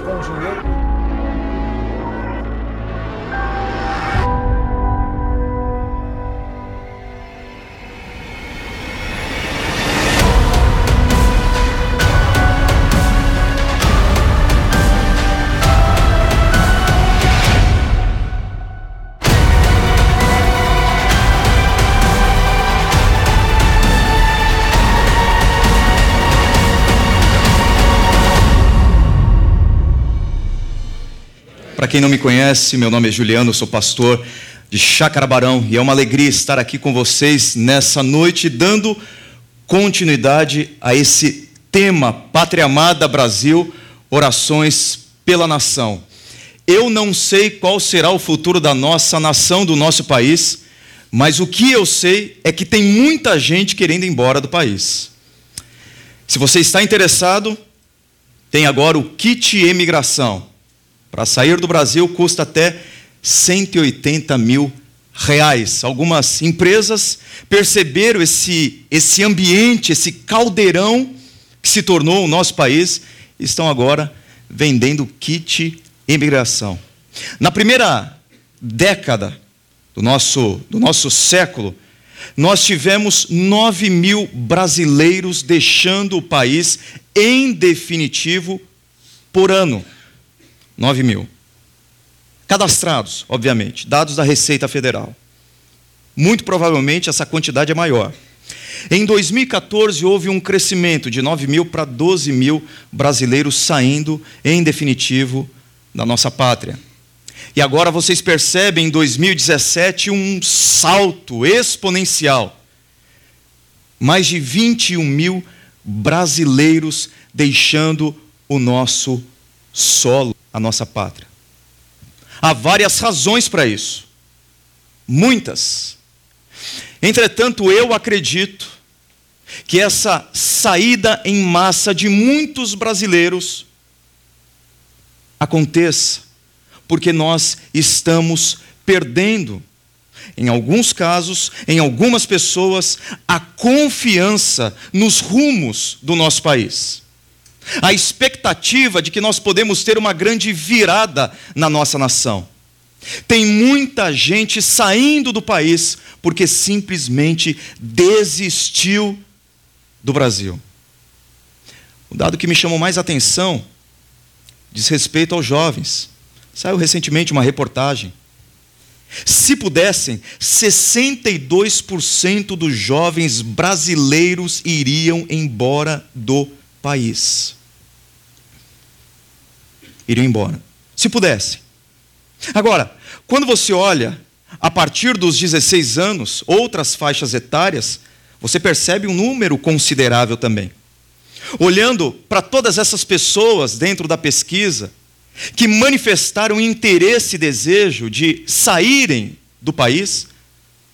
sponsor. Quem não me conhece, meu nome é Juliano, sou pastor de Chácara Barão e é uma alegria estar aqui com vocês nessa noite, dando continuidade a esse tema Pátria Amada Brasil, orações pela nação. Eu não sei qual será o futuro da nossa nação, do nosso país, mas o que eu sei é que tem muita gente querendo ir embora do país. Se você está interessado, tem agora o kit imigração. Para sair do Brasil custa até 180 mil reais. Algumas empresas perceberam esse, esse ambiente, esse caldeirão que se tornou o nosso país, estão agora vendendo kit imigração. Na primeira década do nosso, do nosso século, nós tivemos 9 mil brasileiros deixando o país em definitivo por ano. 9 mil. Cadastrados, obviamente, dados da Receita Federal. Muito provavelmente essa quantidade é maior. Em 2014, houve um crescimento de 9 mil para 12 mil brasileiros saindo, em definitivo, da nossa pátria. E agora vocês percebem em 2017 um salto exponencial. Mais de 21 mil brasileiros deixando o nosso solo a nossa pátria. Há várias razões para isso. Muitas. Entretanto, eu acredito que essa saída em massa de muitos brasileiros aconteça porque nós estamos perdendo, em alguns casos, em algumas pessoas, a confiança nos rumos do nosso país a expectativa de que nós podemos ter uma grande virada na nossa nação. Tem muita gente saindo do país porque simplesmente desistiu do Brasil. O dado que me chamou mais atenção diz respeito aos jovens. Saiu recentemente uma reportagem. Se pudessem, 62% dos jovens brasileiros iriam embora do país iriam embora. Se pudesse. Agora, quando você olha a partir dos 16 anos, outras faixas etárias, você percebe um número considerável também. Olhando para todas essas pessoas dentro da pesquisa, que manifestaram interesse e desejo de saírem do país,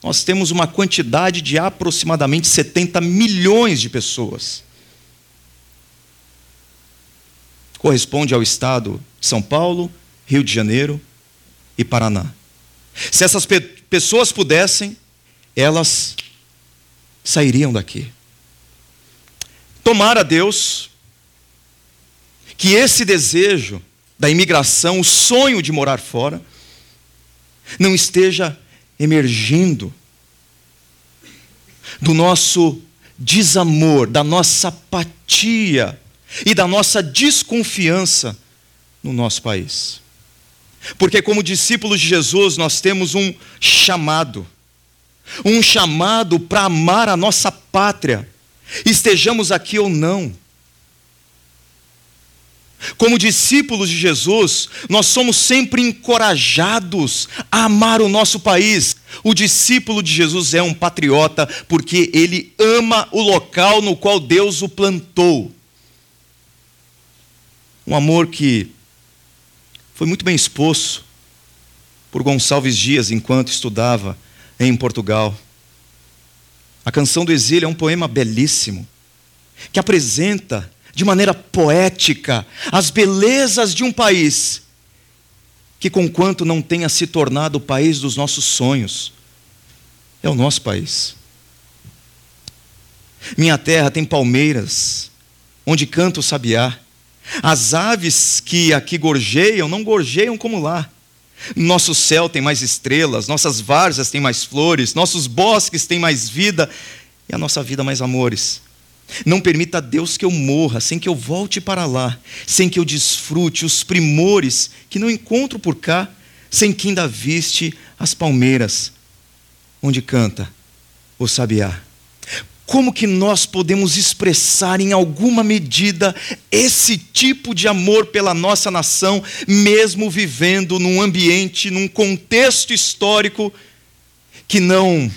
nós temos uma quantidade de aproximadamente 70 milhões de pessoas. Corresponde ao estado de São Paulo, Rio de Janeiro e Paraná. Se essas pe pessoas pudessem, elas sairiam daqui. Tomara Deus que esse desejo da imigração, o sonho de morar fora, não esteja emergindo do nosso desamor, da nossa apatia e da nossa desconfiança no nosso país. Porque, como discípulos de Jesus, nós temos um chamado, um chamado para amar a nossa pátria, estejamos aqui ou não. Como discípulos de Jesus, nós somos sempre encorajados a amar o nosso país. O discípulo de Jesus é um patriota porque ele ama o local no qual Deus o plantou. Um amor que foi muito bem exposto por Gonçalves Dias enquanto estudava em Portugal. A canção do exílio é um poema belíssimo que apresenta de maneira poética as belezas de um país que, conquanto não tenha se tornado o país dos nossos sonhos, é o nosso país. Minha terra tem palmeiras, onde canta o sabiá, As aves que aqui gorjeiam não gorjeiam como lá. Nosso céu tem mais estrelas, nossas várzeas têm mais flores, nossos bosques têm mais vida e a nossa vida mais amores. Não permita a Deus que eu morra sem que eu volte para lá, sem que eu desfrute os primores que não encontro por cá, sem que ainda viste as palmeiras, onde canta o sabiá. Como que nós podemos expressar em alguma medida esse tipo de amor pela nossa nação, mesmo vivendo num ambiente, num contexto histórico que não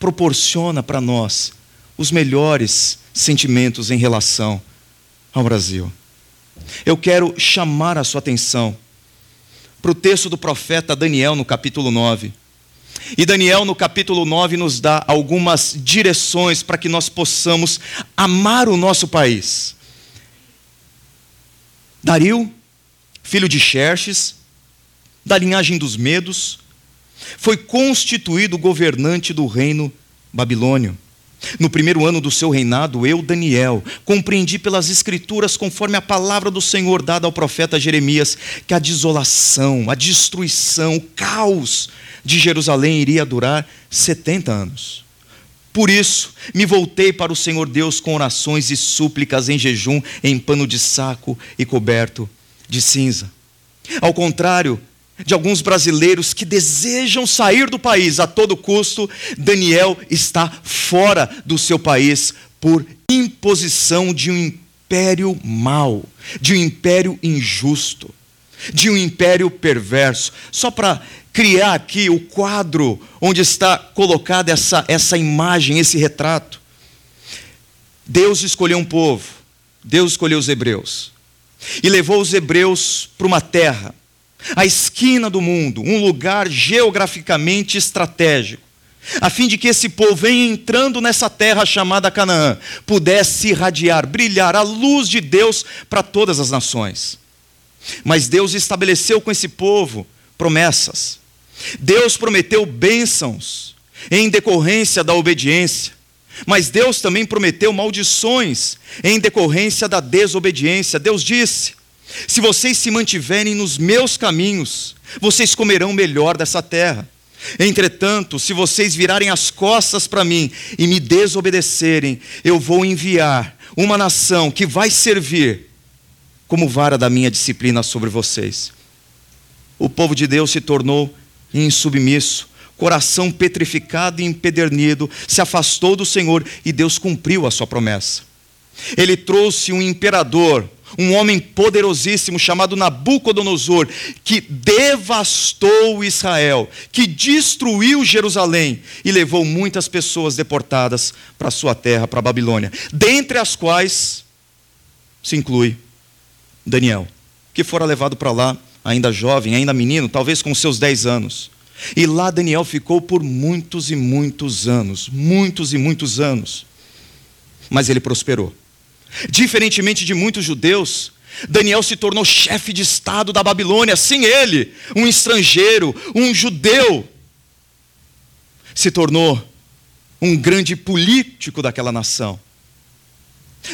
proporciona para nós os melhores sentimentos em relação ao Brasil? Eu quero chamar a sua atenção para o texto do profeta Daniel no capítulo 9. E Daniel, no capítulo 9, nos dá algumas direções para que nós possamos amar o nosso país. Dario, filho de Xerxes, da linhagem dos Medos, foi constituído governante do reino babilônio. No primeiro ano do seu reinado, eu, Daniel, compreendi pelas Escrituras, conforme a palavra do Senhor dada ao profeta Jeremias, que a desolação, a destruição, o caos de Jerusalém iria durar 70 anos. Por isso, me voltei para o Senhor Deus com orações e súplicas em jejum, em pano de saco e coberto de cinza. Ao contrário de alguns brasileiros que desejam sair do país a todo custo, Daniel está fora do seu país por imposição de um império mau, de um império injusto, de um império perverso. Só para criar aqui o quadro onde está colocada essa, essa imagem, esse retrato. Deus escolheu um povo, Deus escolheu os hebreus, e levou os hebreus para uma terra a esquina do mundo, um lugar geograficamente estratégico, a fim de que esse povo, entrando nessa terra chamada Canaã, pudesse irradiar, brilhar a luz de Deus para todas as nações. Mas Deus estabeleceu com esse povo promessas. Deus prometeu bênçãos em decorrência da obediência. Mas Deus também prometeu maldições em decorrência da desobediência. Deus disse: se vocês se mantiverem nos meus caminhos, vocês comerão melhor dessa terra. Entretanto, se vocês virarem as costas para mim e me desobedecerem, eu vou enviar uma nação que vai servir como vara da minha disciplina sobre vocês. O povo de Deus se tornou insubmisso, coração petrificado e empedernido, se afastou do Senhor e Deus cumpriu a sua promessa. Ele trouxe um imperador um homem poderosíssimo chamado Nabucodonosor, que devastou Israel, que destruiu Jerusalém e levou muitas pessoas deportadas para sua terra, para a Babilônia, dentre as quais se inclui Daniel, que fora levado para lá ainda jovem, ainda menino, talvez com seus 10 anos. E lá Daniel ficou por muitos e muitos anos, muitos e muitos anos. Mas ele prosperou. Diferentemente de muitos judeus, Daniel se tornou chefe de estado da Babilônia. Sem ele, um estrangeiro, um judeu, se tornou um grande político daquela nação.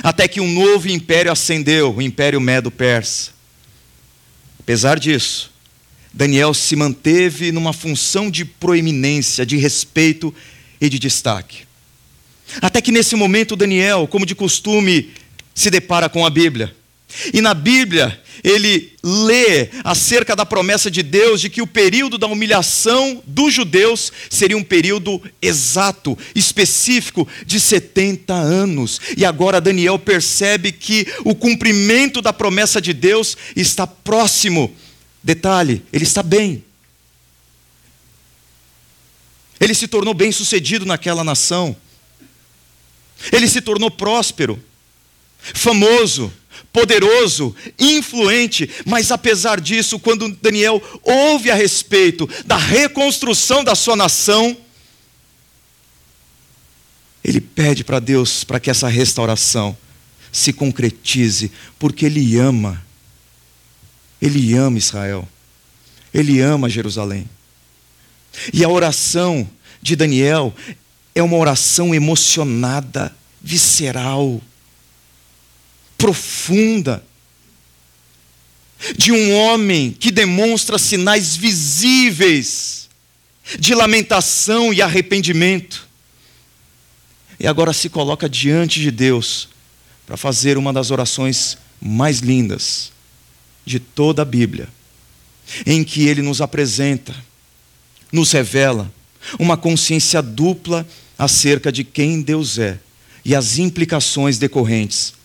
Até que um novo império ascendeu, o Império Medo-Persa. Apesar disso, Daniel se manteve numa função de proeminência, de respeito e de destaque. Até que nesse momento, Daniel, como de costume, se depara com a Bíblia. E na Bíblia, ele lê acerca da promessa de Deus de que o período da humilhação dos judeus seria um período exato, específico, de 70 anos. E agora Daniel percebe que o cumprimento da promessa de Deus está próximo. Detalhe, ele está bem. Ele se tornou bem-sucedido naquela nação. Ele se tornou próspero famoso, poderoso, influente, mas apesar disso, quando Daniel ouve a respeito da reconstrução da sua nação, ele pede para Deus para que essa restauração se concretize, porque ele ama. Ele ama Israel. Ele ama Jerusalém. E a oração de Daniel é uma oração emocionada, visceral profunda. de um homem que demonstra sinais visíveis de lamentação e arrependimento. E agora se coloca diante de Deus para fazer uma das orações mais lindas de toda a Bíblia, em que ele nos apresenta, nos revela uma consciência dupla acerca de quem Deus é e as implicações decorrentes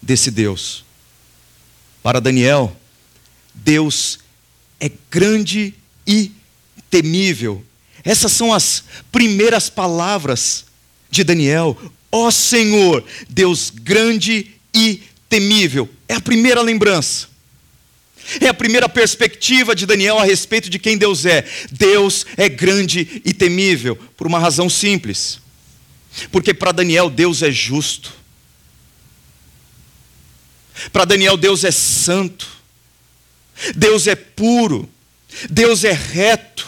desse Deus. Para Daniel, Deus é grande e temível. Essas são as primeiras palavras de Daniel. Ó oh Senhor, Deus grande e temível. É a primeira lembrança. É a primeira perspectiva de Daniel a respeito de quem Deus é. Deus é grande e temível, por uma razão simples. Porque para Daniel, Deus é justo. Para Daniel, Deus é santo. Deus é puro. Deus é reto.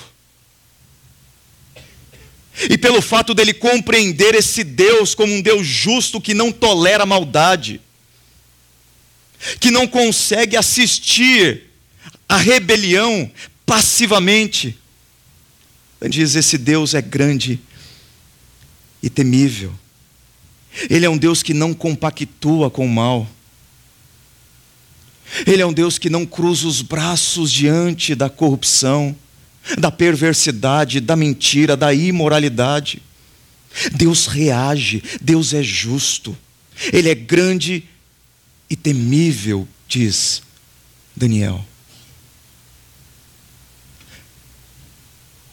E pelo fato dele compreender esse Deus como um Deus justo que não tolera maldade, que não consegue assistir à rebelião passivamente, ele diz: esse Deus é grande e temível. Ele é um Deus que não compactua com o mal. Ele é um Deus que não cruza os braços diante da corrupção, da perversidade, da mentira, da imoralidade. Deus reage, Deus é justo. Ele é grande e temível, diz Daniel.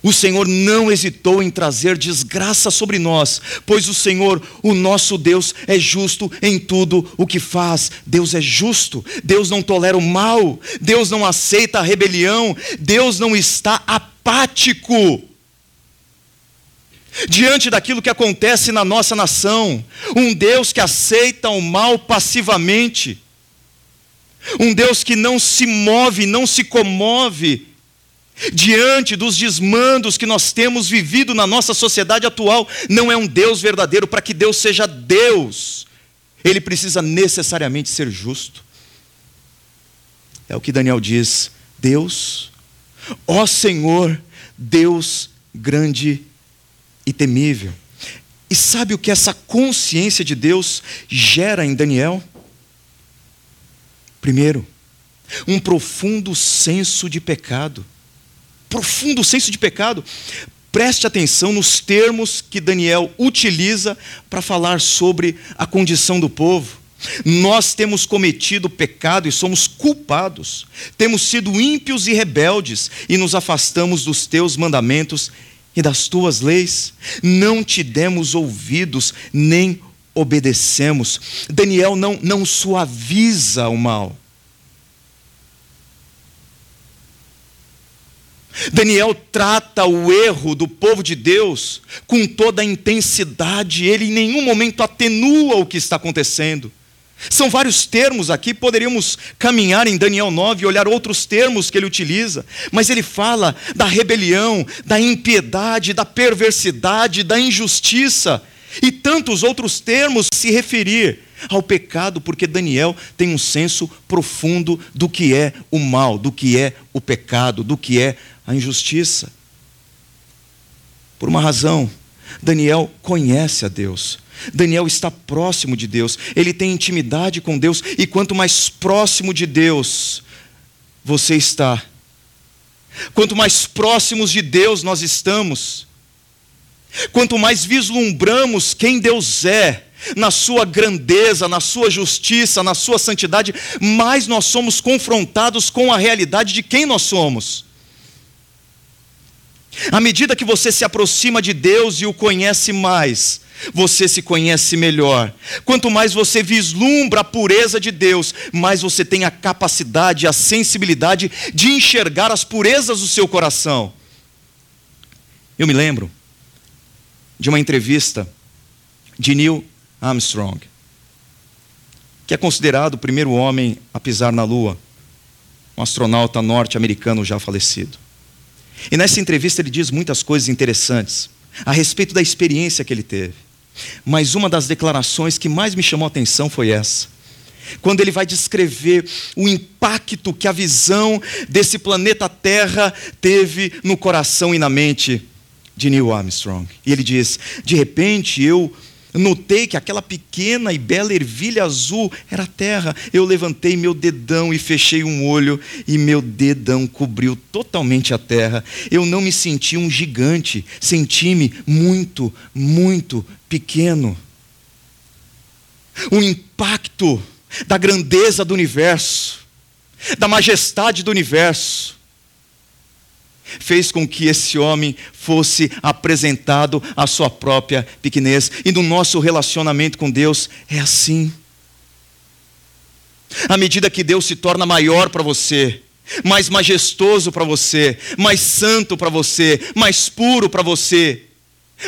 O Senhor não hesitou em trazer desgraça sobre nós, pois o Senhor, o nosso Deus, é justo em tudo o que faz. Deus é justo, Deus não tolera o mal, Deus não aceita a rebelião, Deus não está apático diante daquilo que acontece na nossa nação. Um Deus que aceita o mal passivamente. Um Deus que não se move, não se comove diante dos desmandos que nós temos vivido na nossa sociedade atual, não é um Deus verdadeiro. Para que Deus seja Deus, ele precisa necessariamente ser justo. É o que Daniel diz: Deus, ó Senhor, Deus grande e temível. E sabe o que essa consciência de Deus gera em Daniel? Primeiro, um profundo senso de pecado profundo senso de pecado. Preste atenção nos termos que Daniel utiliza para falar sobre a condição do povo. Nós temos cometido pecado e somos culpados. Temos sido ímpios e rebeldes e nos afastamos dos teus mandamentos e das tuas leis. Não te demos ouvidos, nem obedecemos. Daniel não, não suaviza o mal. Daniel trata o erro do povo de Deus com toda a intensidade, ele em nenhum momento atenua o que está acontecendo. São vários termos aqui, poderíamos caminhar em Daniel 9 e olhar outros termos que ele utiliza, mas ele fala da rebelião, da impiedade, da perversidade, da injustiça e tantos outros termos se referir ao pecado, porque Daniel tem um senso profundo do que é o mal, do que é o pecado, do que é a injustiça. Por uma razão, Daniel conhece a Deus. Daniel está próximo de Deus, ele tem intimidade com Deus, e quanto mais próximo de Deus você está, quanto mais próximos de Deus nós estamos, quanto mais vislumbramos quem Deus é, na sua grandeza, na sua justiça, na sua santidade, mais nós somos confrontados com a realidade de quem nós somos. À medida que você se aproxima de Deus e o conhece mais, você se conhece melhor. Quanto mais você vislumbra a pureza de Deus, mais você tem a capacidade, a sensibilidade de enxergar as purezas do seu coração. Eu me lembro de uma entrevista de Neil Armstrong, que é considerado o primeiro homem a pisar na Lua, um astronauta norte-americano já falecido. E nessa entrevista ele diz muitas coisas interessantes a respeito da experiência que ele teve. Mas uma das declarações que mais me chamou a atenção foi essa. quando ele vai descrever o impacto que a visão desse planeta Terra teve no coração e na mente de Neil Armstrong. E ele diz: De repente eu notei que aquela pequena e bela ervilha azul era terra. Eu levantei meu dedão e fechei um olho, e meu dedão cobriu totalmente a terra. Eu não me senti um gigante, senti-me muito, muito pequeno. O impacto da grandeza do universo, da majestade do universo, fez com que esse homem fosse apresentado à sua própria pequenez. E no nosso relacionamento com Deus é assim. À medida que Deus se torna maior para você, mais majestoso para você, mais santo para você, mais puro para você,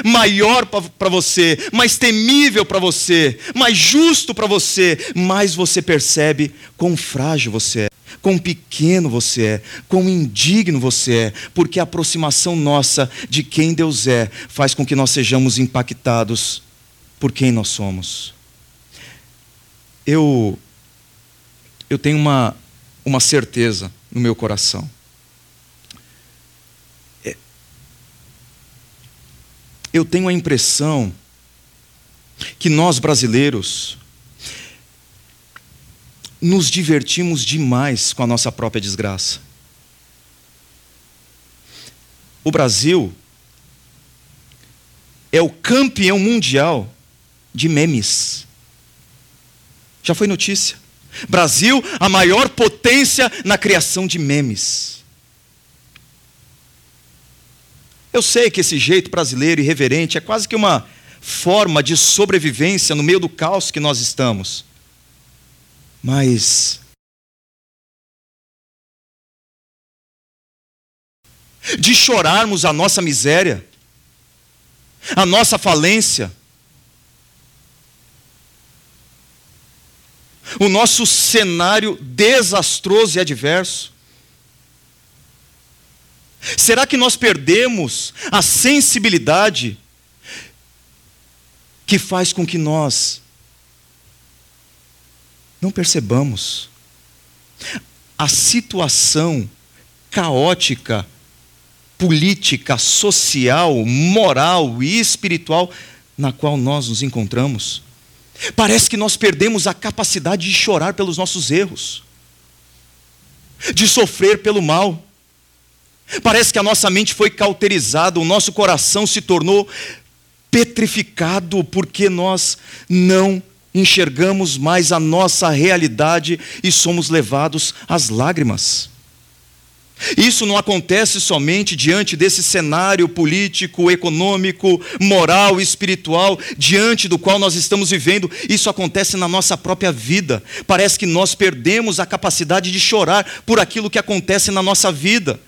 maior para você, mais temível para você, mais justo para você, mais você percebe quão frágil você é, quão pequeno você é, quão indigno você é, porque a aproximação nossa de quem Deus é faz com que nós sejamos impactados por quem nós somos. Eu eu tenho uma uma certeza no meu coração eu tenho a impressão que nós brasileiros nos divertimos demais com a nossa própria desgraça. O Brasil é o campeão mundial de memes. Já foi notícia. Brasil, a maior potência na criação de memes. Eu sei que esse jeito brasileiro irreverente é quase que uma forma de sobrevivência no meio do caos que nós estamos. Mas. De chorarmos a nossa miséria, a nossa falência, o nosso cenário desastroso e adverso. Será que nós perdemos a sensibilidade que faz com que nós não percebamos a situação caótica, política, social, moral e espiritual na qual nós nos encontramos? Parece que nós perdemos a capacidade de chorar pelos nossos erros, de sofrer pelo mal. Parece que a nossa mente foi cauterizada, o nosso coração se tornou petrificado porque nós não enxergamos mais a nossa realidade e somos levados às lágrimas. Isso não acontece somente diante desse cenário político, econômico, moral, espiritual, diante do qual nós estamos vivendo, isso acontece na nossa própria vida. Parece que nós perdemos a capacidade de chorar por aquilo que acontece na nossa vida.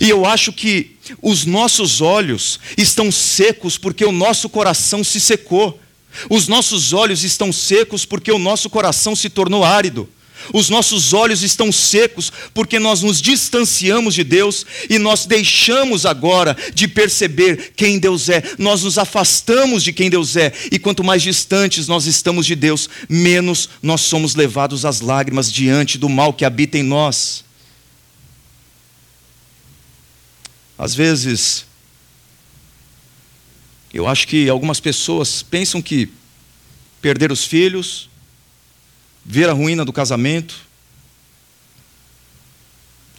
E eu acho que os nossos olhos estão secos porque o nosso coração se secou. Os nossos olhos estão secos porque o nosso coração se tornou árido. Os nossos olhos estão secos porque nós nos distanciamos de Deus e nós deixamos agora de perceber quem Deus é. Nós nos afastamos de quem Deus é. E quanto mais distantes nós estamos de Deus, menos nós somos levados às lágrimas diante do mal que habita em nós. Às vezes, eu acho que algumas pessoas pensam que perder os filhos, ver a ruína do casamento,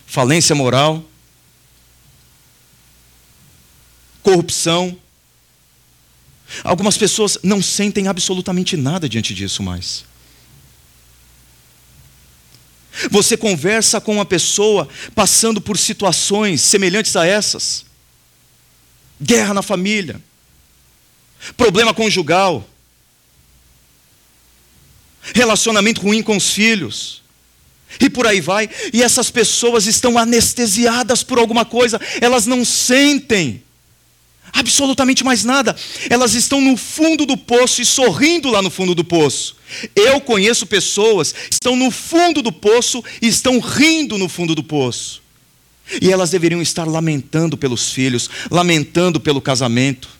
falência moral, corrupção. Algumas pessoas não sentem absolutamente nada diante disso mais. Você conversa com uma pessoa passando por situações semelhantes a essas. Guerra na família, problema conjugal, relacionamento ruim com os filhos, e por aí vai, e essas pessoas estão anestesiadas por alguma coisa, elas não sentem absolutamente mais nada, elas estão no fundo do poço e sorrindo lá no fundo do poço. Eu conheço pessoas que estão no fundo do poço e estão rindo no fundo do poço. E elas deveriam estar lamentando pelos filhos, lamentando pelo casamento.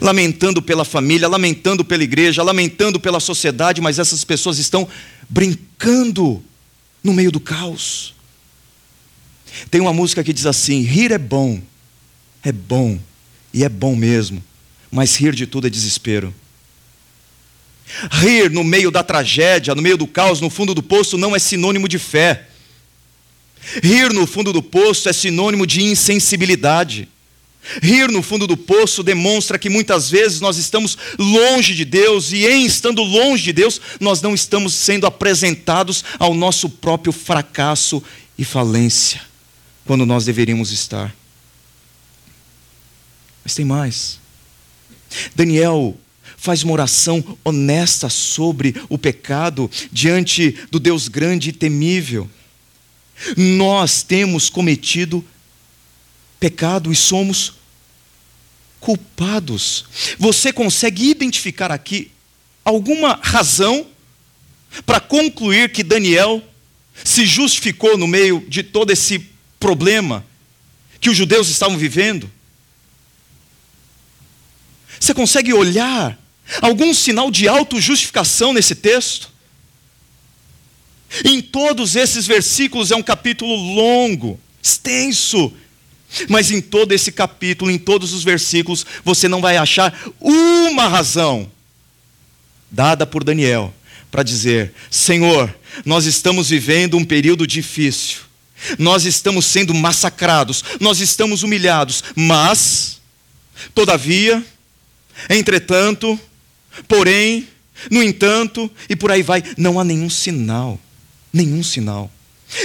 Lamentando pela família, lamentando pela igreja, lamentando pela sociedade, mas essas pessoas estão brincando no meio do caos. Tem uma música que diz assim: rir é bom, é bom, e é bom mesmo, mas rir de tudo é desespero. Rir no meio da tragédia, no meio do caos, no fundo do poço, não é sinônimo de fé. Rir no fundo do poço é sinônimo de insensibilidade. Rir no fundo do poço demonstra que muitas vezes nós estamos longe de Deus e, em estando longe de Deus, nós não estamos sendo apresentados ao nosso próprio fracasso e falência, quando nós deveríamos estar. Mas tem mais. Daniel faz uma oração honesta sobre o pecado diante do Deus grande e temível. Nós temos cometido pecado e somos culpados. Você consegue identificar aqui alguma razão para concluir que Daniel se justificou no meio de todo esse problema que os judeus estavam vivendo? Você consegue olhar algum sinal de autojustificação nesse texto? Em todos esses versículos é um capítulo longo, extenso, mas em todo esse capítulo, em todos os versículos, você não vai achar uma razão dada por Daniel para dizer: Senhor, nós estamos vivendo um período difícil, nós estamos sendo massacrados, nós estamos humilhados, mas, todavia, entretanto, porém, no entanto, e por aí vai, não há nenhum sinal, nenhum sinal.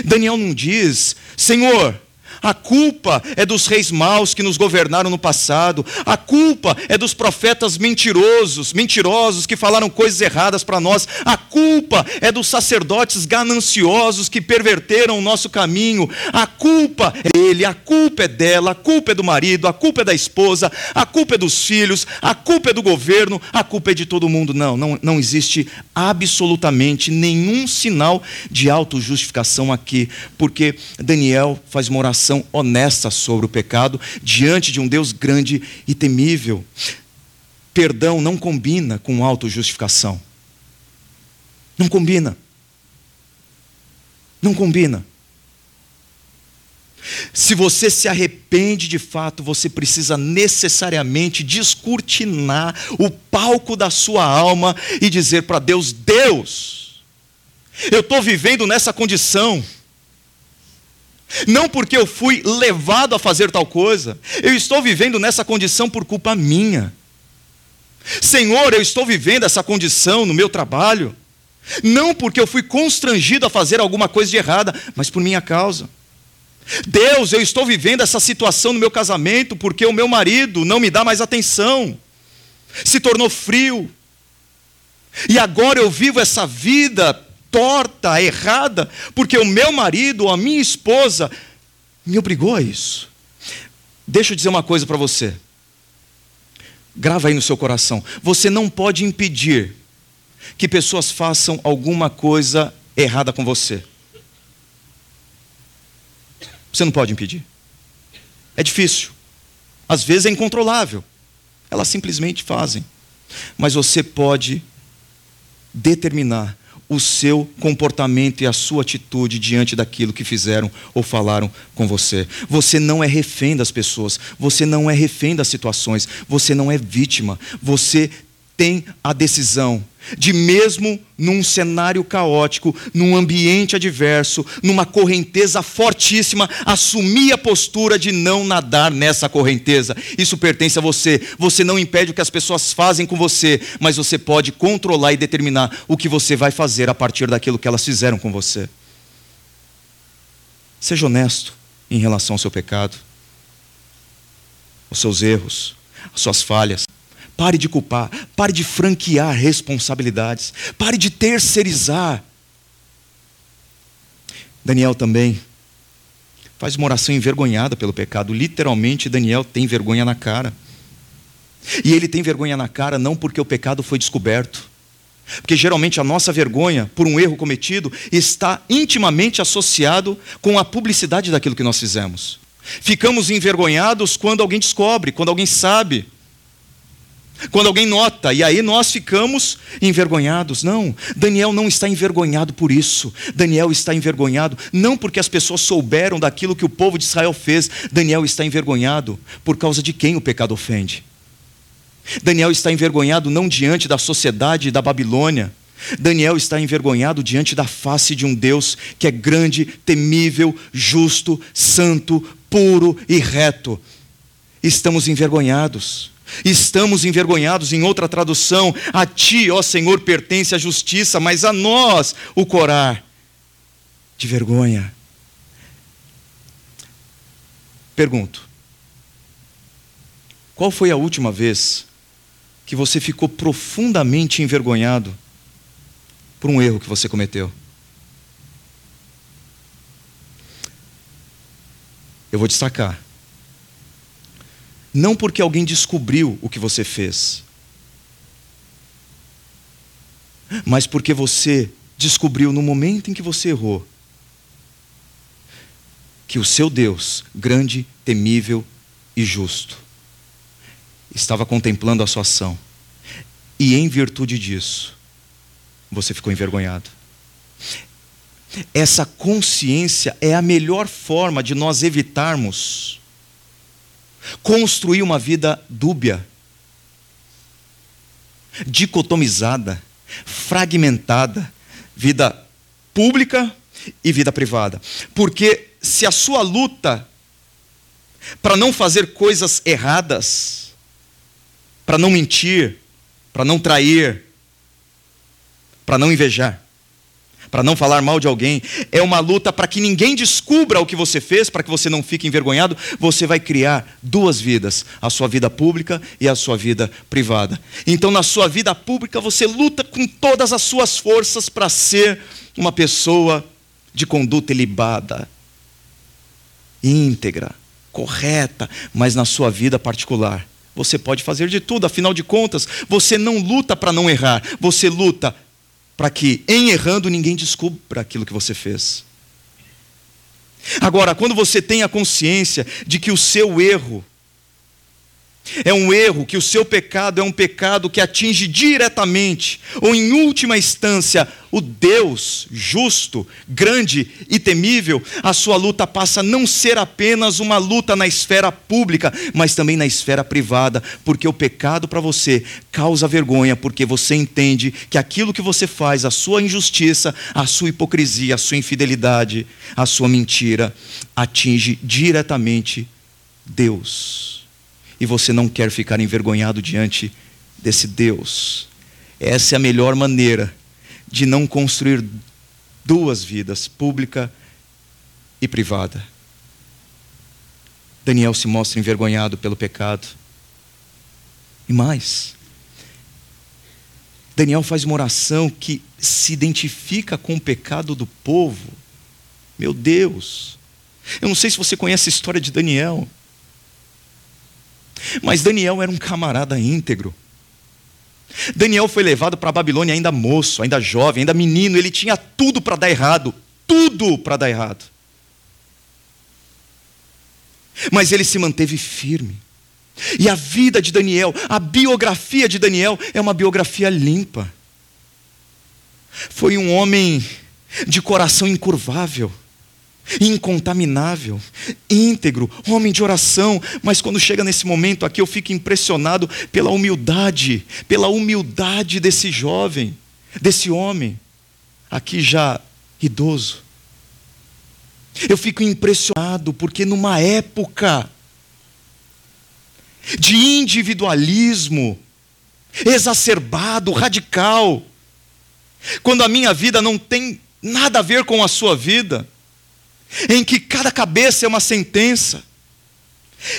Daniel não diz, Senhor, a culpa é dos reis maus que nos governaram no passado. A culpa é dos profetas mentirosos, mentirosos que falaram coisas erradas para nós. A culpa é dos sacerdotes gananciosos que perverteram o nosso caminho. A culpa é dele, a culpa é dela, a culpa é do marido, a culpa é da esposa, a culpa é dos filhos, a culpa é do governo, a culpa é de todo mundo. Não, não, não existe absolutamente nenhum sinal de autojustificação aqui, porque Daniel faz uma oração honesta sobre o pecado diante de um Deus grande e temível. Perdão não combina com autojustificação. Não combina. Não combina. Se você se arrepende de fato, você precisa necessariamente descortinar o palco da sua alma e dizer para Deus: Deus, eu estou vivendo nessa condição não porque eu fui levado a fazer tal coisa, eu estou vivendo nessa condição por culpa minha. Senhor, eu estou vivendo essa condição no meu trabalho, não porque eu fui constrangido a fazer alguma coisa de errada, mas por minha causa. Deus, eu estou vivendo essa situação no meu casamento porque o meu marido não me dá mais atenção, se tornou frio, e agora eu vivo essa vida torta, errada, porque o meu marido ou a minha esposa me obrigou a isso. Deixa eu dizer uma coisa para você. Grava aí no seu coração. Você não pode impedir que pessoas façam alguma coisa errada com você. Você não pode impedir. É difícil. Às vezes é incontrolável. Elas simplesmente fazem. Mas você pode determinar o seu comportamento e a sua atitude diante daquilo que fizeram ou falaram com você. Você não é refém das pessoas, você não é refém das situações, você não é vítima, você tem a decisão de, mesmo num cenário caótico, num ambiente adverso, numa correnteza fortíssima, assumir a postura de não nadar nessa correnteza. Isso pertence a você. Você não impede o que as pessoas fazem com você, mas você pode controlar e determinar o que você vai fazer a partir daquilo que elas fizeram com você. Seja honesto em relação ao seu pecado, aos seus erros, às suas falhas. Pare de culpar, pare de franquear responsabilidades, pare de terceirizar. Daniel também faz uma oração envergonhada pelo pecado. Literalmente, Daniel tem vergonha na cara. E ele tem vergonha na cara não porque o pecado foi descoberto, porque geralmente a nossa vergonha por um erro cometido está intimamente associado com a publicidade daquilo que nós fizemos. Ficamos envergonhados quando alguém descobre, quando alguém sabe. Quando alguém nota, e aí nós ficamos envergonhados. Não, Daniel não está envergonhado por isso. Daniel está envergonhado não porque as pessoas souberam daquilo que o povo de Israel fez. Daniel está envergonhado por causa de quem o pecado ofende. Daniel está envergonhado não diante da sociedade da Babilônia. Daniel está envergonhado diante da face de um Deus que é grande, temível, justo, santo, puro e reto. Estamos envergonhados. Estamos envergonhados, em outra tradução, a ti, ó Senhor, pertence a justiça, mas a nós o corar de vergonha. Pergunto: qual foi a última vez que você ficou profundamente envergonhado por um erro que você cometeu? Eu vou destacar não porque alguém descobriu o que você fez, mas porque você descobriu no momento em que você errou que o seu Deus, grande, temível e justo, estava contemplando a sua ação. E em virtude disso, você ficou envergonhado. Essa consciência é a melhor forma de nós evitarmos construir uma vida dúbia, dicotomizada, fragmentada, vida pública e vida privada. Porque se a sua luta para não fazer coisas erradas, para não mentir, para não trair, para não invejar, para não falar mal de alguém, é uma luta para que ninguém descubra o que você fez, para que você não fique envergonhado. Você vai criar duas vidas, a sua vida pública e a sua vida privada. Então, na sua vida pública, você luta com todas as suas forças para ser uma pessoa de conduta ilibada, íntegra, correta, mas na sua vida particular. Você pode fazer de tudo, afinal de contas, você não luta para não errar, você luta para que, em errando, ninguém descubra aquilo que você fez. Agora, quando você tem a consciência de que o seu erro é um erro, que o seu pecado é um pecado que atinge diretamente, ou em última instância, o Deus justo, grande e temível, a sua luta passa a não ser apenas uma luta na esfera pública, mas também na esfera privada, porque o pecado para você causa vergonha, porque você entende que aquilo que você faz, a sua injustiça, a sua hipocrisia, a sua infidelidade, a sua mentira, atinge diretamente Deus e você não quer ficar envergonhado diante desse Deus. Essa é a melhor maneira de não construir duas vidas, pública e privada. Daniel se mostra envergonhado pelo pecado. E mais, Daniel faz uma oração que se identifica com o pecado do povo. Meu Deus, eu não sei se você conhece a história de Daniel. Mas Daniel era um camarada íntegro. Daniel foi levado para a Babilônia ainda moço, ainda jovem, ainda menino, ele tinha tudo para dar errado, tudo para dar errado. Mas ele se manteve firme. E a vida de Daniel, a biografia de Daniel é uma biografia limpa. Foi um homem de coração incurvável incontaminável, íntegro, homem de oração, mas quando chega nesse momento aqui eu fico impressionado pela humildade, pela humildade desse jovem, desse homem, aqui já idoso. Eu fico impressionado porque numa época de individualismo exacerbado, radical, quando a minha vida não tem nada a ver com a sua vida, em que cada cabeça é uma sentença,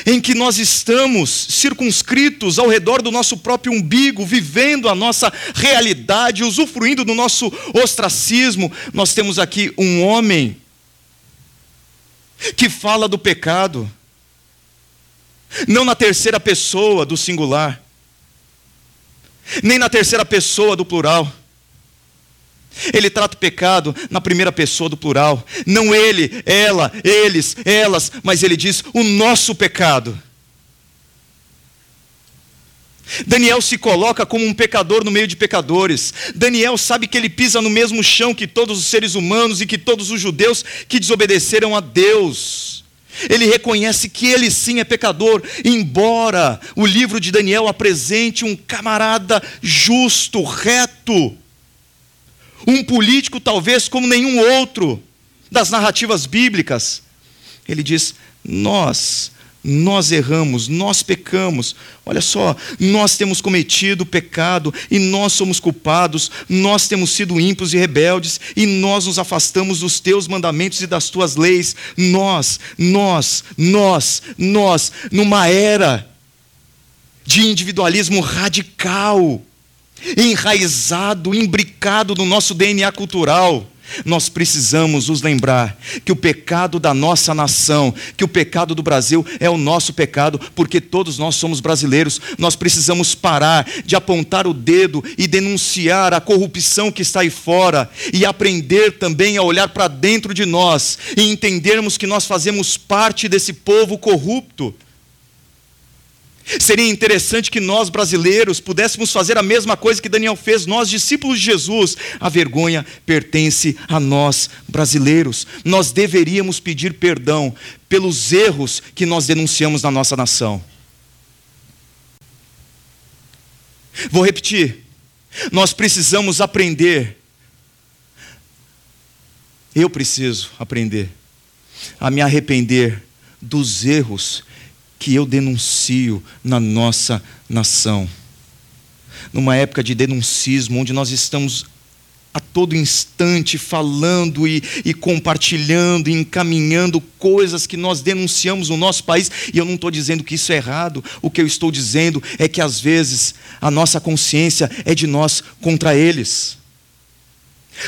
em que nós estamos circunscritos ao redor do nosso próprio umbigo, vivendo a nossa realidade, usufruindo do nosso ostracismo, nós temos aqui um homem que fala do pecado, não na terceira pessoa do singular, nem na terceira pessoa do plural ele trata o pecado na primeira pessoa do plural. Não ele, ela, eles, elas, mas ele diz o nosso pecado. Daniel se coloca como um pecador no meio de pecadores. Daniel sabe que ele pisa no mesmo chão que todos os seres humanos e que todos os judeus que desobedeceram a Deus. Ele reconhece que ele sim é pecador, embora o livro de Daniel apresente um camarada justo, reto, um político talvez como nenhum outro das narrativas bíblicas. Ele diz: Nós nós erramos, nós pecamos. Olha só, nós temos cometido pecado e nós somos culpados, nós temos sido ímpios e rebeldes e nós nos afastamos dos teus mandamentos e das tuas leis. Nós, nós, nós, nós, numa era de individualismo radical, enraizado, imbricado no nosso DNA cultural nós precisamos nos lembrar que o pecado da nossa nação, que o pecado do Brasil é o nosso pecado, porque todos nós somos brasileiros. Nós precisamos parar de apontar o dedo e denunciar a corrupção que está aí fora e aprender também a olhar para dentro de nós e entendermos que nós fazemos parte desse povo corrupto. Seria interessante que nós brasileiros pudéssemos fazer a mesma coisa que Daniel fez, nós discípulos de Jesus. A vergonha pertence a nós brasileiros. Nós deveríamos pedir perdão pelos erros que nós denunciamos na nossa nação. Vou repetir. Nós precisamos aprender. Eu preciso aprender a me arrepender dos erros que eu denuncio na nossa nação. Numa época de denuncismo, onde nós estamos a todo instante falando e, e, compartilhando e encaminhando coisas que nós denunciamos no nosso país, e eu não estou dizendo que isso é errado, o que eu estou dizendo é que às vezes a nossa consciência é de nós contra eles.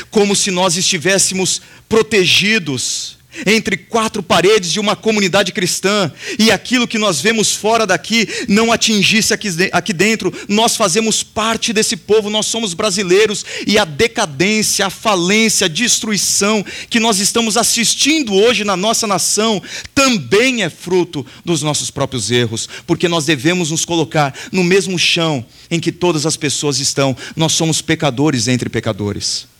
Como se nós estivéssemos protegidos entre quatro paredes de uma comunidade cristã. E aquilo que nós vemos fora daqui não atingisse aqui, aqui dentro, nós fazemos parte desse povo, nós somos brasileiros. E a decadência, a falência, a destruição que nós estamos assistindo hoje na nossa nação também é fruto dos nossos próprios erros, porque nós devemos nos colocar no mesmo chão em que todas as pessoas estão, nós somos pecadores entre pecadores.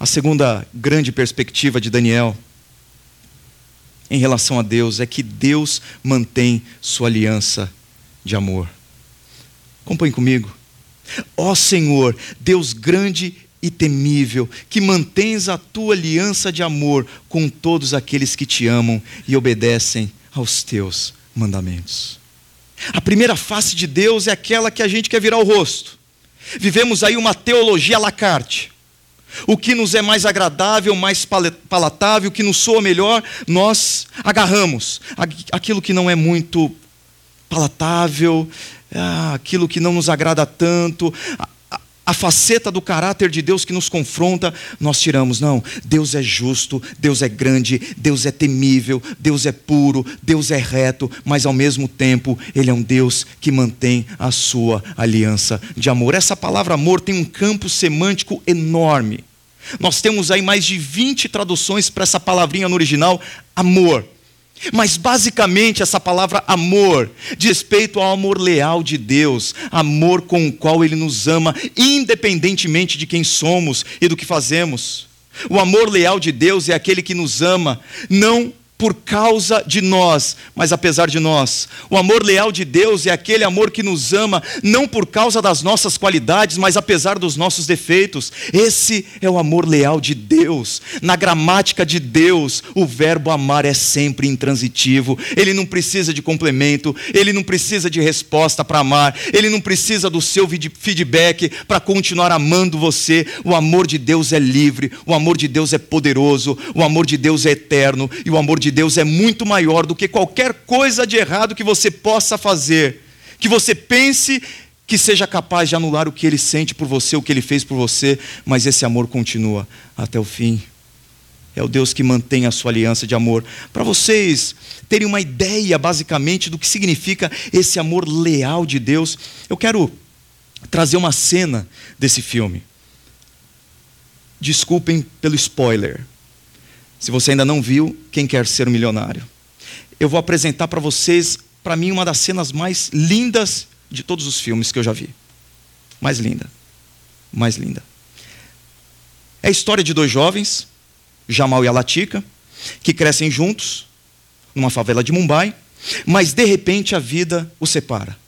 A segunda grande perspectiva de Daniel em relação a Deus é que Deus mantém sua aliança de amor. Acompanhe comigo. Ó Senhor, Deus grande e temível, que mantens a tua aliança de amor com todos aqueles que te amam e obedecem aos teus mandamentos. A primeira face de Deus é aquela que a gente quer virar o rosto. Vivemos aí uma teologia à la carte o que nos é mais agradável, mais palatável, o que nos soa melhor, nós agarramos. Aquilo que não é muito palatável, ah, aquilo que não nos agrada tanto, a faceta do caráter de Deus que nos confronta, nós tiramos. Não, Deus é justo, Deus é grande, Deus é temível, Deus é puro, Deus é reto, mas ao mesmo tempo, Ele é um Deus que mantém a sua aliança de amor. Essa palavra amor tem um campo semântico enorme. Nós temos aí mais de 20 traduções para essa palavrinha no original, amor. Mas basicamente essa palavra amor diz respeito ao amor leal de Deus, amor com o qual Ele nos ama, independentemente de quem somos e do que fazemos. O amor leal de Deus é aquele que nos ama, não por causa de nós, mas apesar de nós. O amor leal de Deus é aquele amor que nos ama não por causa das nossas qualidades, mas apesar dos nossos defeitos. Esse é o amor leal de Deus. Na gramática de Deus, o verbo amar é sempre intransitivo. Ele não precisa de complemento, ele não precisa de resposta para amar, ele não precisa do seu feedback para continuar amando você. O amor de Deus é livre, o amor de Deus é poderoso, o amor de Deus é eterno e o amor de de Deus é muito maior do que qualquer coisa de errado que você possa fazer, que você pense que seja capaz de anular o que ele sente por você, o que ele fez por você, mas esse amor continua até o fim. É o Deus que mantém a sua aliança de amor. Para vocês terem uma ideia, basicamente, do que significa esse amor leal de Deus, eu quero trazer uma cena desse filme. Desculpem pelo spoiler, Se você ainda não viu, quem quer ser um milionário? Eu vou apresentar para vocês, para mim, uma das cenas mais lindas de todos os filmes que eu já vi. Mais linda. Mais linda. É a história de dois jovens, Jamal e Alatica, que crescem juntos numa favela de Mumbai, mas de repente a vida os separa.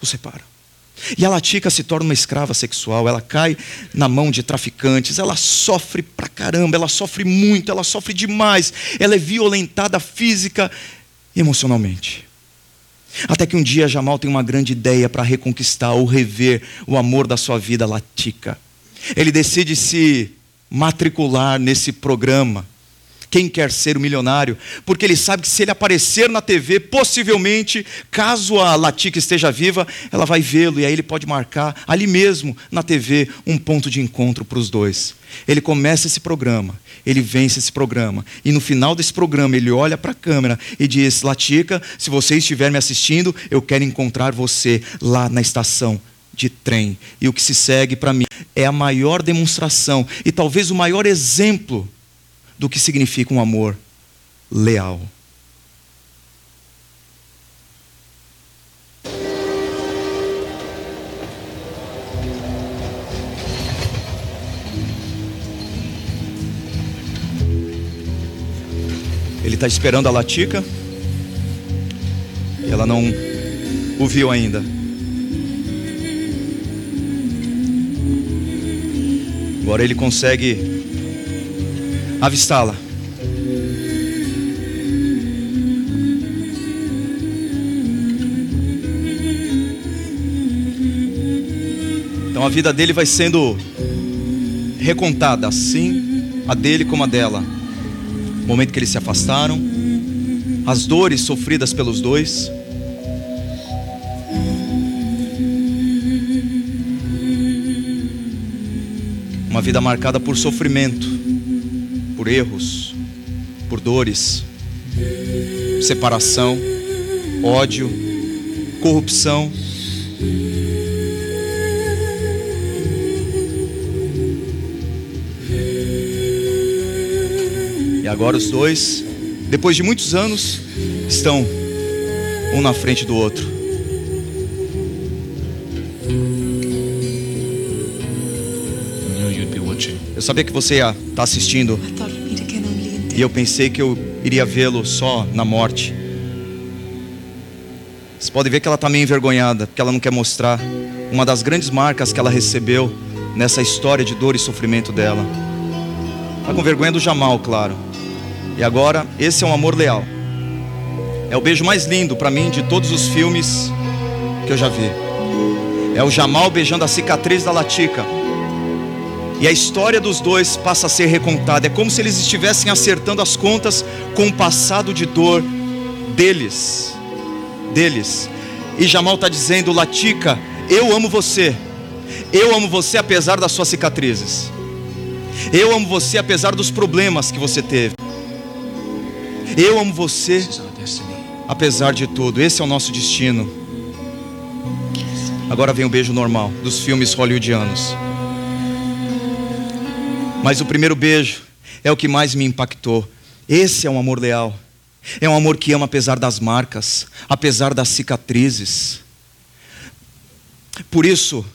Os separa. E a Latica se torna uma escrava sexual, ela cai na mão de traficantes, ela sofre pra caramba, ela sofre muito, ela sofre demais, ela é violentada física e emocionalmente. Até que um dia Jamal tem uma grande ideia para reconquistar ou rever o amor da sua vida, Latica. Ele decide se matricular nesse programa quem quer ser o milionário, porque ele sabe que se ele aparecer na TV, possivelmente, caso a Latica esteja viva, ela vai vê-lo e aí ele pode marcar ali mesmo na TV um ponto de encontro para os dois. Ele começa esse programa, ele vence esse programa, e no final desse programa ele olha para a câmera e diz: Latica, se você estiver me assistindo, eu quero encontrar você lá na estação de trem. E o que se segue para mim é a maior demonstração e talvez o maior exemplo do que significa um amor leal. Ele está esperando a Latica. E ela não o viu ainda. Agora ele consegue avistá-la. Então a vida dele vai sendo recontada, assim a dele como a dela. O momento que eles se afastaram, as dores sofridas pelos dois. Uma vida marcada por sofrimento por erros, por dores, separação, ódio, corrupção. E agora os dois, depois de muitos anos, estão um na frente do outro. Eu sabia que você ia estar tá assistindo. E eu pensei que eu iria vê-lo só na morte. Vocês podem ver que ela está meio envergonhada, porque ela não quer mostrar uma das grandes marcas que ela recebeu nessa história de dor e sofrimento dela. Está com vergonha do Jamal, claro. E agora, esse é um amor leal. É o beijo mais lindo para mim de todos os filmes que eu já vi. É o Jamal beijando a cicatriz da Latica e a história dos dois passa a ser recontada. É como se eles estivessem acertando as contas com o passado de dor deles. Deles. E Jamal está dizendo: Latica, eu amo você. Eu amo você apesar das suas cicatrizes. Eu amo você apesar dos problemas que você teve. Eu amo você apesar de tudo. Esse é o nosso destino. Agora vem o beijo normal dos filmes hollywoodianos. Mas o primeiro beijo é o que mais me impactou. Esse é um amor leal. É um amor que ama apesar das marcas, apesar das cicatrizes. Por isso,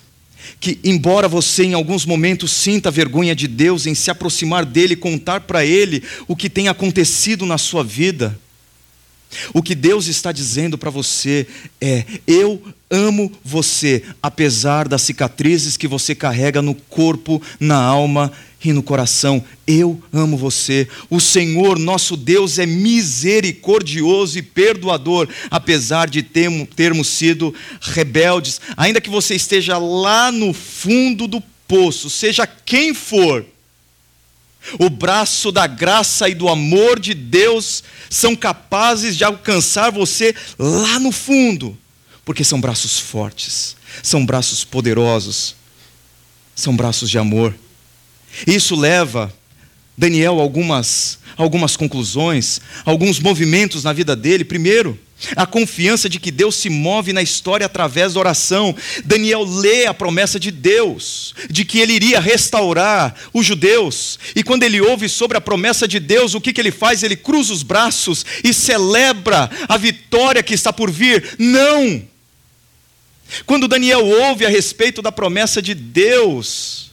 que embora você em alguns momentos sinta vergonha de Deus em se aproximar dele contar para ele o que tem acontecido na sua vida, o que Deus está dizendo para você é: eu amo você, apesar das cicatrizes que você carrega no corpo, na alma e no coração. Eu amo você. O Senhor, nosso Deus, é misericordioso e perdoador, apesar de termos sido rebeldes. Ainda que você esteja lá no fundo do poço, seja quem for o braço da graça e do amor de Deus são capazes de alcançar você lá no fundo, porque são braços fortes, são braços poderosos, são braços de amor. Isso leva Daniel algumas, algumas conclusões, alguns movimentos na vida dele. Primeiro, a confiança de que Deus se move na história através da oração. Daniel lê a promessa de Deus, de que ele iria restaurar os judeus. E quando ele ouve sobre a promessa de Deus, o que, que ele faz? Ele cruza os braços e celebra a vitória que está por vir. Não! Quando Daniel ouve a respeito da promessa de Deus,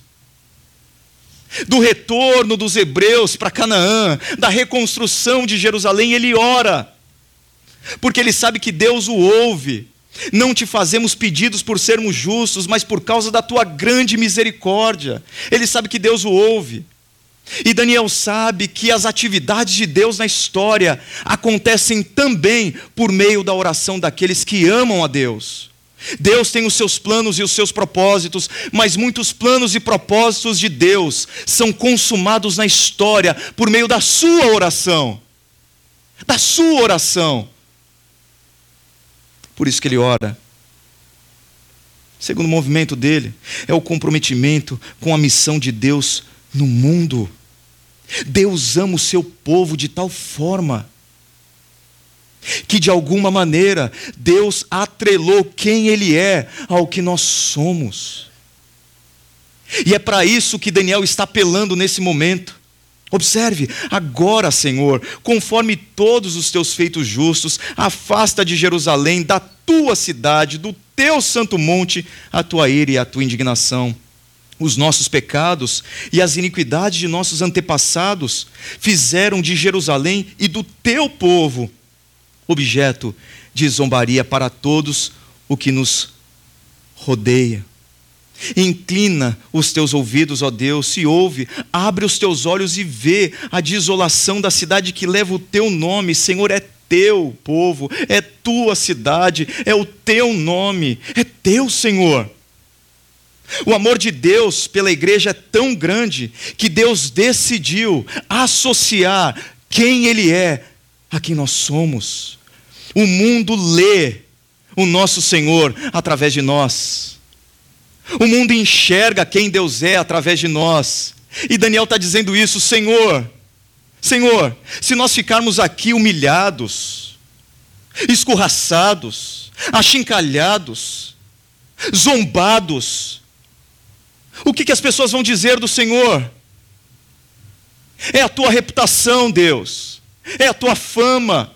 do retorno dos hebreus para Canaã, da reconstrução de Jerusalém, ele ora, porque ele sabe que Deus o ouve. Não te fazemos pedidos por sermos justos, mas por causa da tua grande misericórdia. Ele sabe que Deus o ouve. E Daniel sabe que as atividades de Deus na história acontecem também por meio da oração daqueles que amam a Deus. Deus tem os seus planos e os seus propósitos, mas muitos planos e propósitos de Deus são consumados na história por meio da sua oração. Da sua oração. Por isso que ele ora. Segundo movimento dele é o comprometimento com a missão de Deus no mundo. Deus ama o seu povo de tal forma que de alguma maneira Deus atrelou quem Ele é ao que nós somos. E é para isso que Daniel está apelando nesse momento. Observe, agora, Senhor, conforme todos os teus feitos justos, afasta de Jerusalém, da tua cidade, do teu santo monte, a tua ira e a tua indignação. Os nossos pecados e as iniquidades de nossos antepassados fizeram de Jerusalém e do teu povo objeto de zombaria para todos o que nos rodeia. Inclina os teus ouvidos, ó Deus, e ouve, abre os teus olhos e vê a desolação da cidade que leva o teu nome, Senhor, é teu povo, é tua cidade, é o teu nome, é teu Senhor. O amor de Deus pela igreja é tão grande que Deus decidiu associar quem Ele é a quem nós somos. O mundo lê o nosso Senhor através de nós. O mundo enxerga quem Deus é através de nós. E Daniel está dizendo isso, Senhor. Senhor, se nós ficarmos aqui humilhados, escorraçados, achincalhados, zombados, o que, que as pessoas vão dizer do Senhor? É a tua reputação, Deus é a tua fama.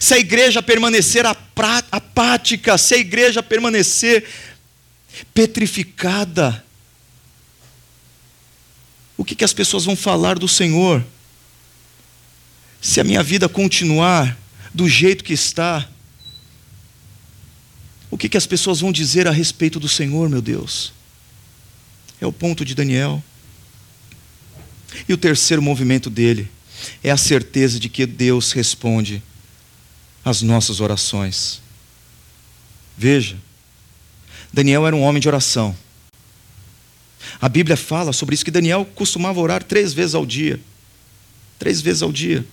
Se a igreja permanecer apática, se a igreja permanecer petrificada, o que, que as pessoas vão falar do Senhor? Se a minha vida continuar do jeito que está, o que, que as pessoas vão dizer a respeito do Senhor, meu Deus? É o ponto de Daniel. E o terceiro movimento dele é a certeza de que Deus responde às nossas orações. Veja, Daniel era um homem de oração. A Bíblia fala sobre isso, que Daniel costumava orar três vezes ao dia. Três vezes ao dia.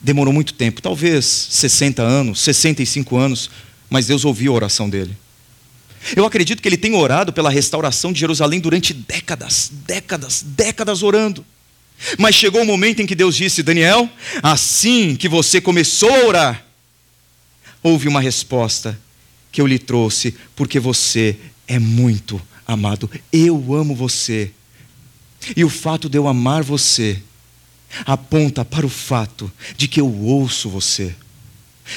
Demorou muito tempo, talvez 60 anos, 65 anos, mas Deus ouviu a oração dele. Eu acredito que ele tem orado pela restauração de Jerusalém durante décadas, décadas, décadas orando. Mas chegou o momento em que Deus disse: Daniel, assim que você começou a orar, houve uma resposta que eu lhe trouxe, porque você é muito amado. Eu amo você. E o fato de eu amar você aponta para o fato de que eu ouço você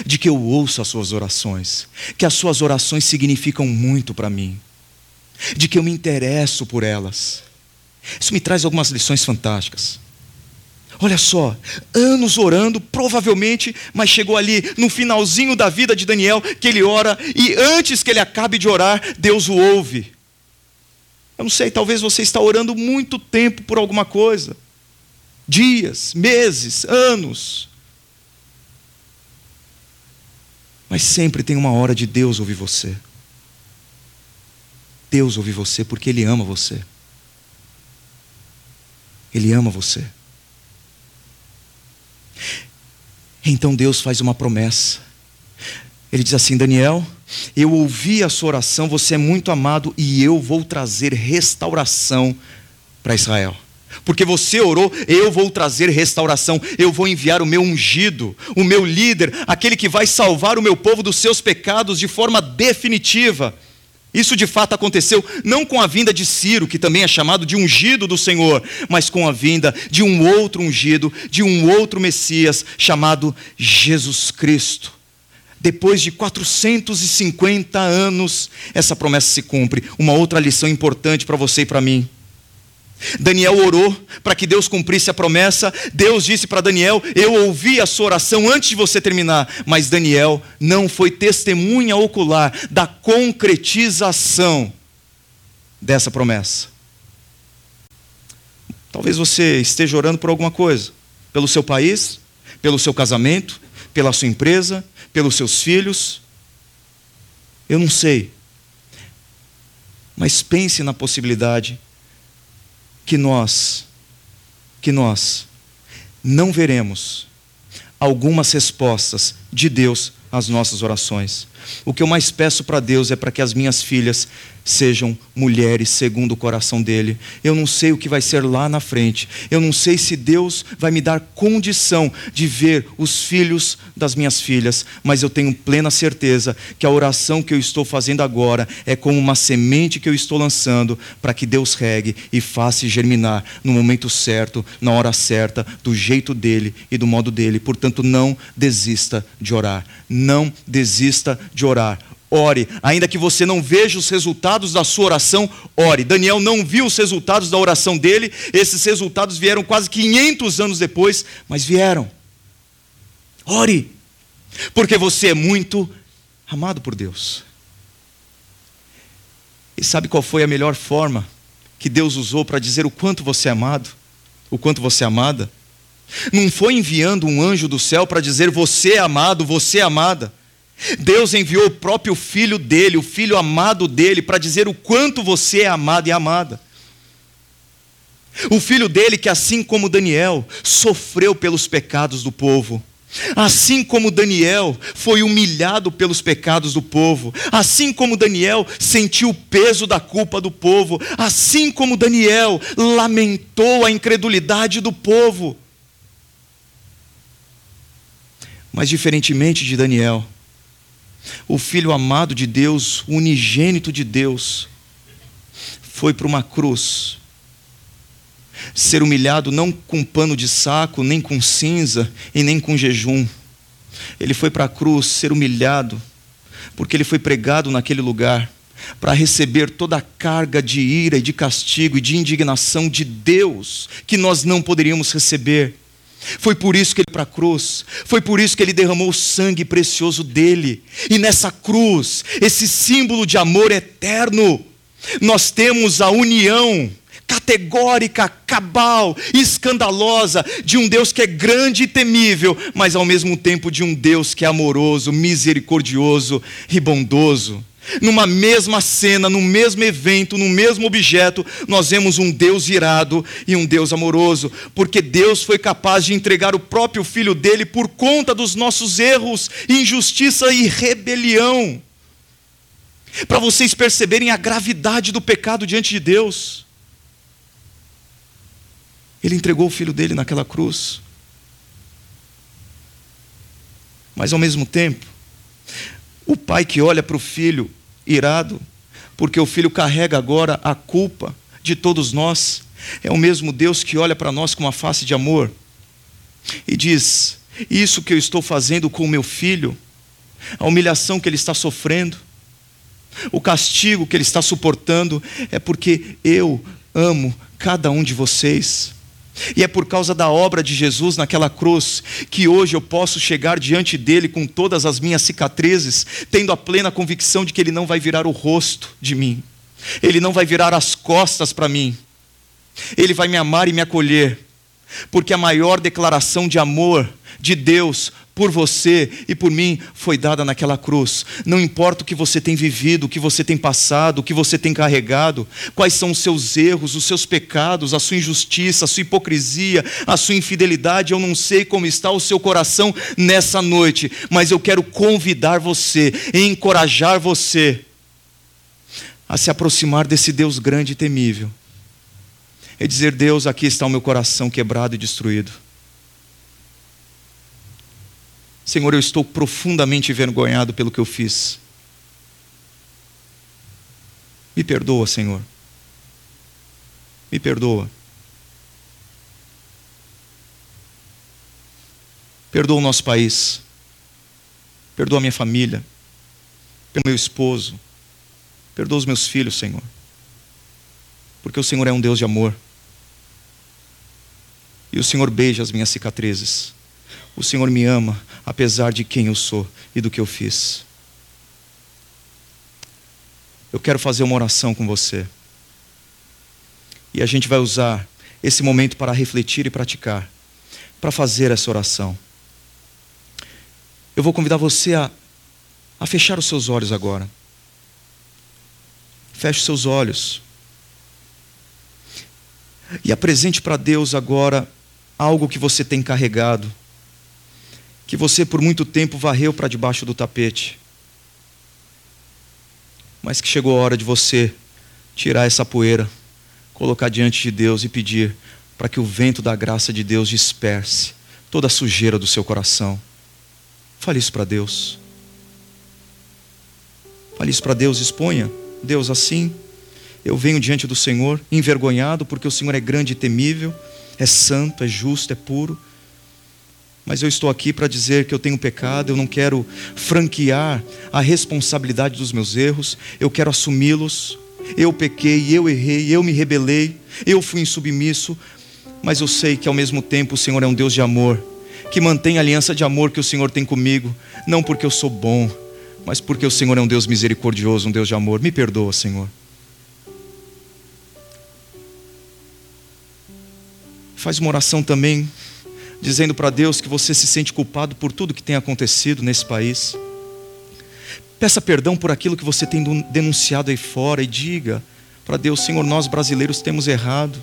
de que eu ouço as suas orações, que as suas orações significam muito para mim, de que eu me interesso por elas. Isso me traz algumas lições fantásticas. Olha só, anos orando, provavelmente, mas chegou ali no finalzinho da vida de Daniel que ele ora e antes que ele acabe de orar, Deus o ouve. Eu não sei, talvez você está orando muito tempo por alguma coisa. Dias, meses, anos. Mas sempre tem uma hora de Deus ouvir você. Deus ouvir você porque Ele ama você. Ele ama você. Então Deus faz uma promessa. Ele diz assim: Daniel, Eu ouvi a sua oração, você é muito amado e eu vou trazer restauração para Israel. Porque você orou, eu vou trazer restauração, eu vou enviar o meu ungido, o meu líder, aquele que vai salvar o meu povo dos seus pecados de forma definitiva. Isso de fato aconteceu não com a vinda de Ciro, que também é chamado de ungido do Senhor, mas com a vinda de um outro ungido, de um outro Messias, chamado Jesus Cristo. Depois de 450 anos, essa promessa se cumpre. Uma outra lição importante para você e para mim. Daniel orou para que Deus cumprisse a promessa. Deus disse para Daniel: Eu ouvi a sua oração antes de você terminar. Mas Daniel não foi testemunha ocular da concretização dessa promessa. Talvez você esteja orando por alguma coisa, pelo seu país, pelo seu casamento, pela sua empresa, pelos seus filhos. Eu não sei. Mas pense na possibilidade que nós, que nós não veremos algumas respostas de Deus às nossas orações. O que eu mais peço para Deus é para que as minhas filhas sejam mulheres segundo o coração dele. Eu não sei o que vai ser lá na frente. Eu não sei se Deus vai me dar condição de ver os filhos das minhas filhas, mas eu tenho plena certeza que a oração que eu estou fazendo agora é como uma semente que eu estou lançando para que Deus regue e faça germinar no momento certo, na hora certa, do jeito dele e do modo dele. Portanto, não desista de orar. Não desista de orar ore. Ainda que você não veja os resultados da sua oração, ore. Daniel não viu os resultados da oração dele, esses resultados vieram quase 500 anos depois, mas vieram. Ore, porque você é muito amado por Deus. E sabe qual foi a melhor forma que Deus usou para dizer o quanto você é amado, o quanto você é amada? Não foi enviando um anjo do céu para dizer você é amado, você é amada. Deus enviou o próprio filho dele, o filho amado dele, para dizer o quanto você é amado e amada. O filho dele, que assim como Daniel, sofreu pelos pecados do povo. Assim como Daniel foi humilhado pelos pecados do povo, assim como Daniel sentiu o peso da culpa do povo, assim como Daniel lamentou a incredulidade do povo. Mas, diferentemente de Daniel, o filho amado de Deus, o unigênito de Deus, foi para uma cruz. Ser humilhado não com pano de saco, nem com cinza e nem com jejum. Ele foi para a cruz ser humilhado, porque ele foi pregado naquele lugar para receber toda a carga de ira e de castigo e de indignação de Deus que nós não poderíamos receber. Foi por isso que ele para a cruz, foi por isso que ele derramou o sangue precioso dele. E nessa cruz, esse símbolo de amor eterno, nós temos a união categórica, cabal, escandalosa de um Deus que é grande e temível, mas ao mesmo tempo de um Deus que é amoroso, misericordioso e bondoso. Numa mesma cena, no mesmo evento, no mesmo objeto, nós vemos um Deus irado e um Deus amoroso, porque Deus foi capaz de entregar o próprio filho dele por conta dos nossos erros, injustiça e rebelião. Para vocês perceberem a gravidade do pecado diante de Deus. Ele entregou o filho dele naquela cruz. Mas ao mesmo tempo, o pai que olha para o filho irado, porque o filho carrega agora a culpa de todos nós. É o mesmo Deus que olha para nós com uma face de amor e diz: Isso que eu estou fazendo com o meu filho, a humilhação que ele está sofrendo, o castigo que ele está suportando, é porque eu amo cada um de vocês. E é por causa da obra de Jesus naquela cruz que hoje eu posso chegar diante dele com todas as minhas cicatrizes, tendo a plena convicção de que ele não vai virar o rosto de mim, ele não vai virar as costas para mim, ele vai me amar e me acolher, porque a maior declaração de amor de Deus por você e por mim foi dada naquela cruz. Não importa o que você tem vivido, o que você tem passado, o que você tem carregado, quais são os seus erros, os seus pecados, a sua injustiça, a sua hipocrisia, a sua infidelidade, eu não sei como está o seu coração nessa noite, mas eu quero convidar você, encorajar você a se aproximar desse Deus grande e temível. E dizer: Deus, aqui está o meu coração quebrado e destruído. Senhor, eu estou profundamente envergonhado pelo que eu fiz. Me perdoa, Senhor. Me perdoa. Perdoa o nosso país. Perdoa a minha família. Perdoa meu esposo. Perdoa os meus filhos, Senhor. Porque o Senhor é um Deus de amor. E o Senhor beija as minhas cicatrizes. O Senhor me ama, apesar de quem eu sou e do que eu fiz. Eu quero fazer uma oração com você. E a gente vai usar esse momento para refletir e praticar, para fazer essa oração. Eu vou convidar você a, a fechar os seus olhos agora. Feche os seus olhos. E apresente para Deus agora algo que você tem carregado que você por muito tempo varreu para debaixo do tapete, mas que chegou a hora de você tirar essa poeira, colocar diante de Deus e pedir para que o vento da graça de Deus disperse toda a sujeira do seu coração. Fale isso para Deus. Fale isso para Deus, exponha. Deus, assim, eu venho diante do Senhor envergonhado, porque o Senhor é grande e temível, é santo, é justo, é puro mas eu estou aqui para dizer que eu tenho pecado, eu não quero franquear a responsabilidade dos meus erros, eu quero assumi-los. Eu pequei, eu errei, eu me rebelei, eu fui insubmisso, mas eu sei que ao mesmo tempo o Senhor é um Deus de amor, que mantém a aliança de amor que o Senhor tem comigo, não porque eu sou bom, mas porque o Senhor é um Deus misericordioso, um Deus de amor. Me perdoa, Senhor. Faz uma oração também dizendo para Deus que você se sente culpado por tudo que tem acontecido nesse país. Peça perdão por aquilo que você tem denunciado aí fora e diga para Deus: Senhor, nós brasileiros temos errado.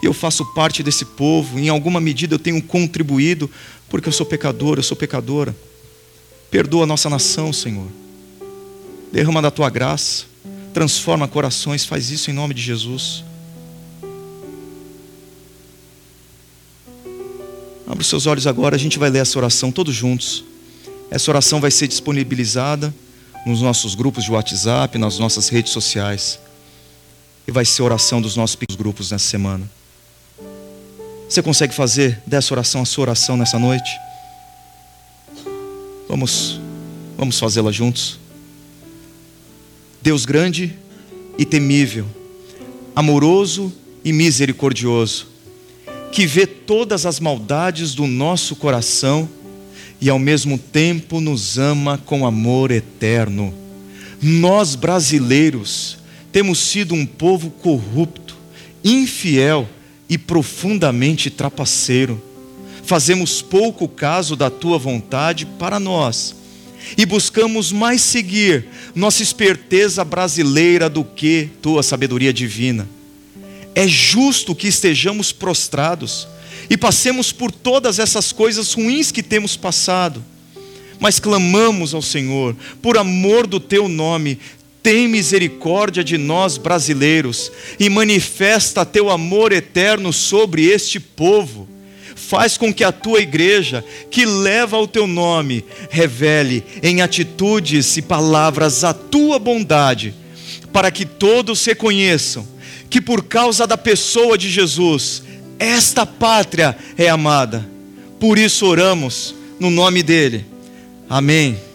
Eu faço parte desse povo, em alguma medida eu tenho contribuído, porque eu sou pecador, eu sou pecadora. Perdoa a nossa nação, Senhor. Derrama da tua graça, transforma corações, faz isso em nome de Jesus. Abra os seus olhos agora, a gente vai ler essa oração todos juntos. Essa oração vai ser disponibilizada nos nossos grupos de WhatsApp, nas nossas redes sociais. E vai ser oração dos nossos grupos nessa semana. Você consegue fazer dessa oração a sua oração nessa noite? Vamos, vamos fazê-la juntos. Deus grande e temível, amoroso e misericordioso que vê todas as maldades do nosso coração e ao mesmo tempo nos ama com amor eterno. Nós brasileiros temos sido um povo corrupto, infiel e profundamente trapaceiro. Fazemos pouco caso da tua vontade para nós e buscamos mais seguir nossa esperteza brasileira do que tua sabedoria divina é justo que estejamos prostrados e passemos por todas essas coisas ruins que temos passado, mas clamamos ao Senhor, por amor do teu nome, tem misericórdia de nós brasileiros e manifesta teu amor eterno sobre este povo. Faz com que a tua igreja, que leva o teu nome, revele em atitudes e palavras a tua bondade, para que todos reconheçam que por causa da pessoa de Jesus, esta pátria é amada. Por isso oramos no nome dele. Amém.